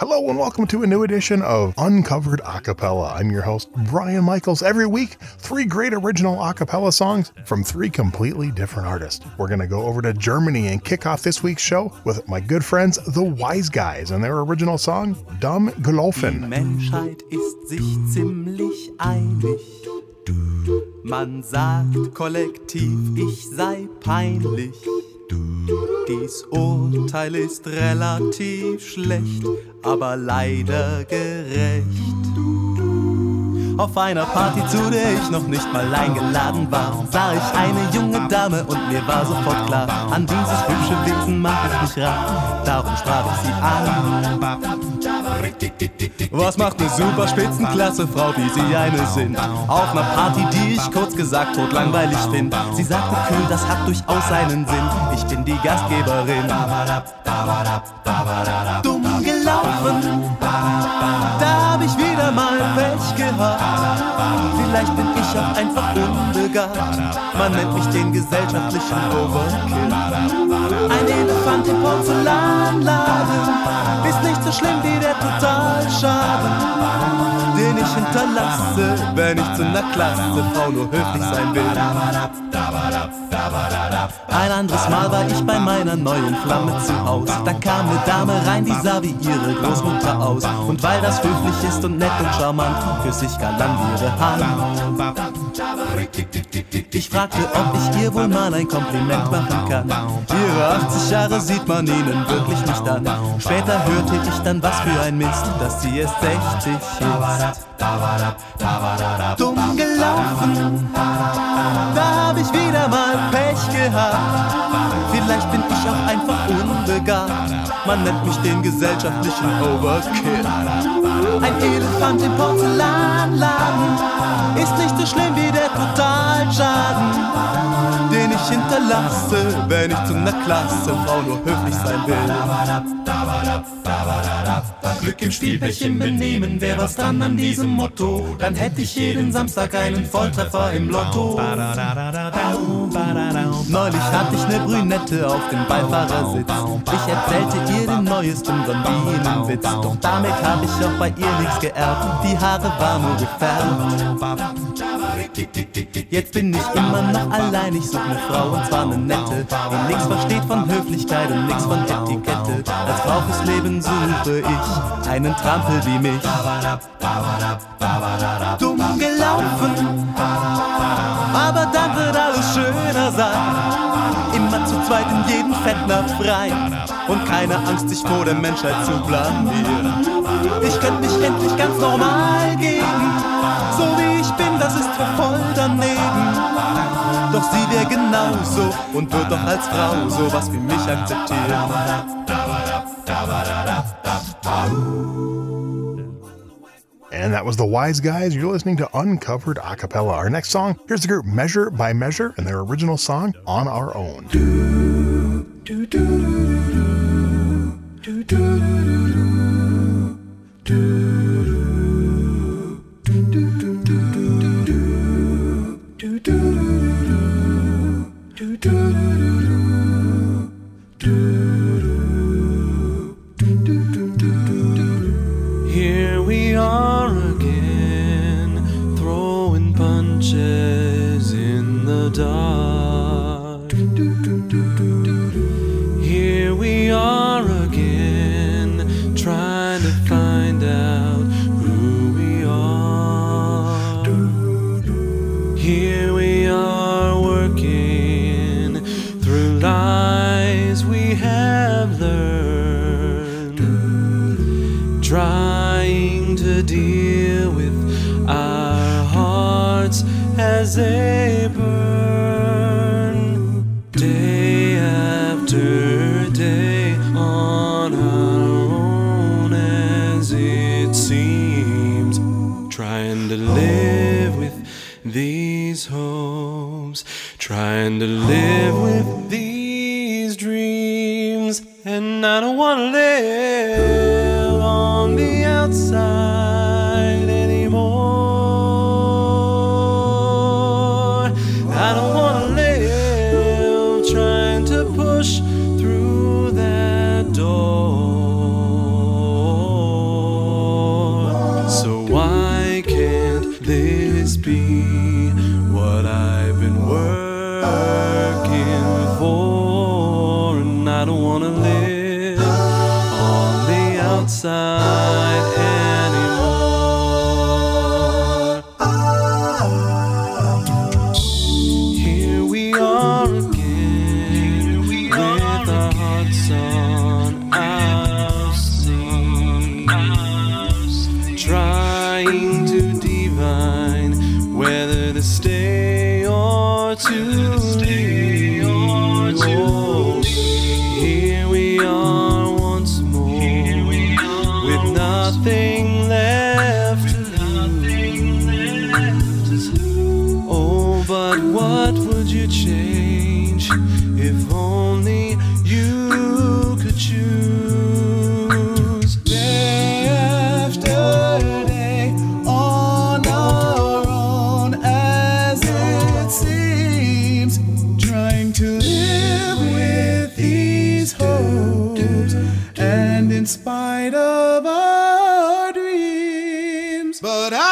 Hello and welcome to a new edition of Uncovered Acapella. I'm your host, Brian Michaels. Every week, three great original acapella songs from three completely different artists. We're going to go over to Germany and kick off this week's show with my good friends, the Wise Guys, and their original song, Dumm Gelaufen. Menschheit ist sich ziemlich einig. Man sagt kollektiv, ich sei peinlich. Dies Urteil ist relativ schlecht, aber leider gerecht. Auf einer Party, zu der ich noch nicht mal eingeladen war, sah ich eine junge Dame und mir war sofort klar, an dieses hübsche Wesen mach ich mich rar. Darum sprach ich sie an. Was macht eine super Spitzenklasse Frau, wie sie eine sind? Auf einer Party, die ich kurz gesagt tot langweilig find. Sie sagte kühl, das hat durchaus seinen Sinn. Ich bin die Gastgeberin. Dumm gelaufen, da hab ich wieder mal Pech gehabt. Vielleicht bin ich auch einfach unbegabt. Man nennt mich den gesellschaftlichen Overkill. Ein Elefant im Porzellanladen ist nicht so schlimm wie der Totalschaden, den ich hinterlasse, wenn ich zu einer Klasse Frau nur höflich sein will. Ein anderes Mal war ich bei meiner neuen Flamme zu Haus. Da kam eine Dame rein, die sah wie ihre Großmutter aus. Und weil das höflich ist und nett und charmant, küss ich galant ihre Hand. Ich fragte, ob ich ihr wohl mal ein Kompliment machen kann. Ihre 80 Jahre sieht man ihnen wirklich nicht an. Später hörte ich dann, was für ein Mist, dass sie erst 60 ist. Dumm gelaufen, da hab ich wieder mal Pech gehabt. Vielleicht bin ich auch einfach unbegabt. Man nennt mich den gesellschaftlichen Overkill. Ein Elefant im Porzellanladen ist nicht so schlimm wie der Totalschaden, den ich hinterlasse, wenn ich zu einer Klasse Frau nur höflich sein will. Glück im Spiel, Pech im Benehmen, wär was dran an diesem Motto, dann hätte ich jeden Samstag einen Volltreffer im Lotto. Neulich hatte ich ne Brünette auf dem Beifahrersitz. Ich erzählte ihr den neuesten Blondinenwitz. Doch damit hab ich auch bei ihr nichts geerbt. Die Haare waren nur gefärbt. Jetzt bin ich immer noch allein, ich such ne Frau und zwar ne nette, die nix versteht von Höflichkeit und nix von Etikette. Als Frau fürs Leben suche ich einen Trampel wie mich. Dumm gelaufen, aber dann wird alles schöner sein. Immer zu zweit in jeden Fettnapf rein und keine Angst, sich vor der Menschheit zu blamieren. Ich könnte mich endlich ganz normal geben, so wie ich bin, das ist für voll daneben. Doch sie wäre genauso und wird doch als Frau sowas wie mich akzeptieren. And that was the Wise Guys. You're listening to Uncovered Acapella. Our next song, here's the group Measure by Measure and their original song, On Our Own. Here as nothing left. Oh, but what would you change if only you could choose? Day after day, on our own, as it seems, trying to live with these hopes, and in spite of us but I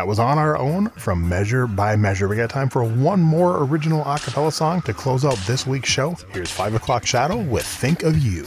That was On Our Own from Measure by Measure. We got time for one more original acapella song to close out this week's show. Here's 5 O'Clock Shadow with Think of You.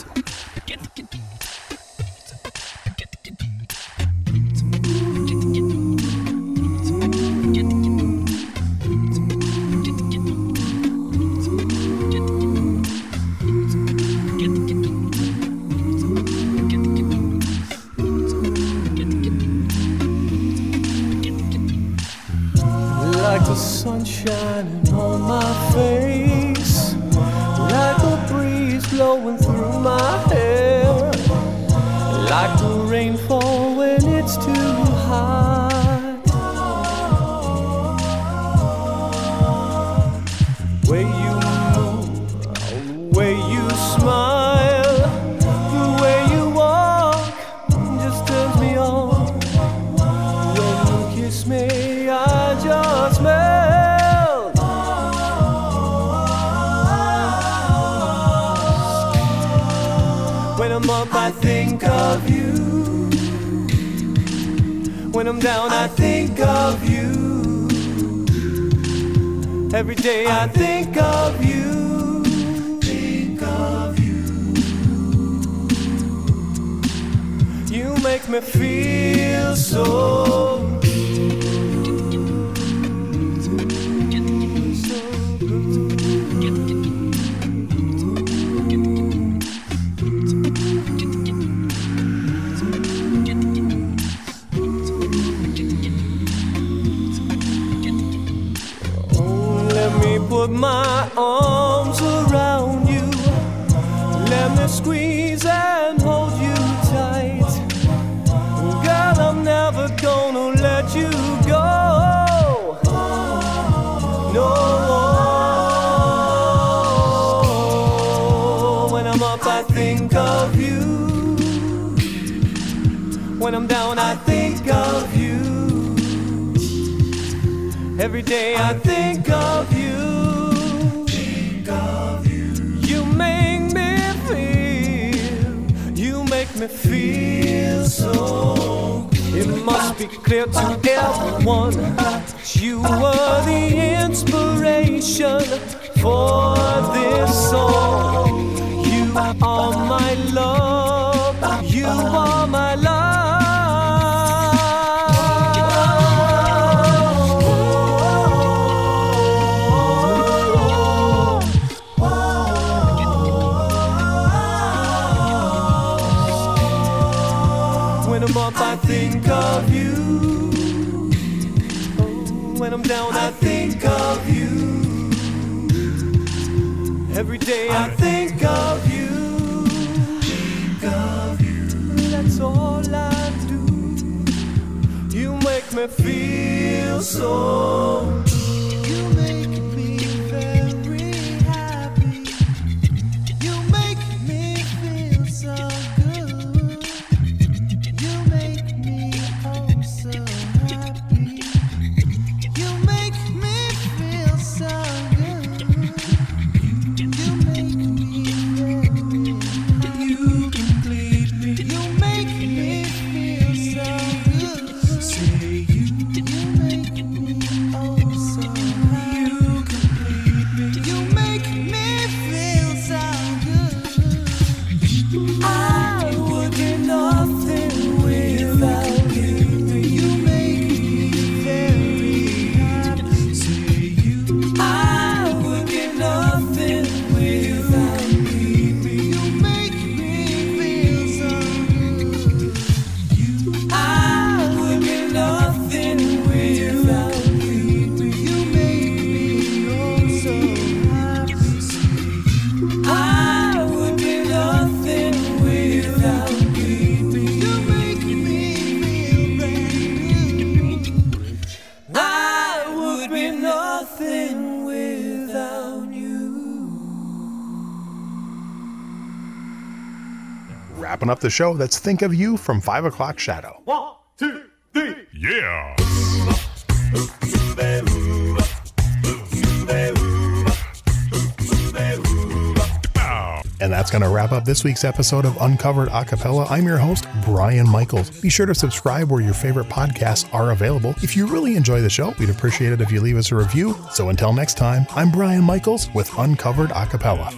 When I'm down, I think of you. Every day I think of you. Think of you. You make me feel so my arms around you. Let me squeeze and hold you tight. Girl, I'm never gonna let you go. No. When I'm up, I think of you. When I'm down, I think of you. Every day I think of you. So. It must be clear to everyone that you were the inspiration for this when I'm down, I think of you. Every day I think of you. Think of you. That's all I do. You make me feel so. Wrapping up the show, that's Think of You from 5 O'Clock Shadow. One, two, three. Yeah. And that's going to wrap up this week's episode of Uncovered Acapella. I'm your host, Brian Michaels. Be sure to subscribe where your favorite podcasts are available. If you really enjoy the show, we'd appreciate it if you leave us a review. So until next time, I'm Brian Michaels with Uncovered Acapella.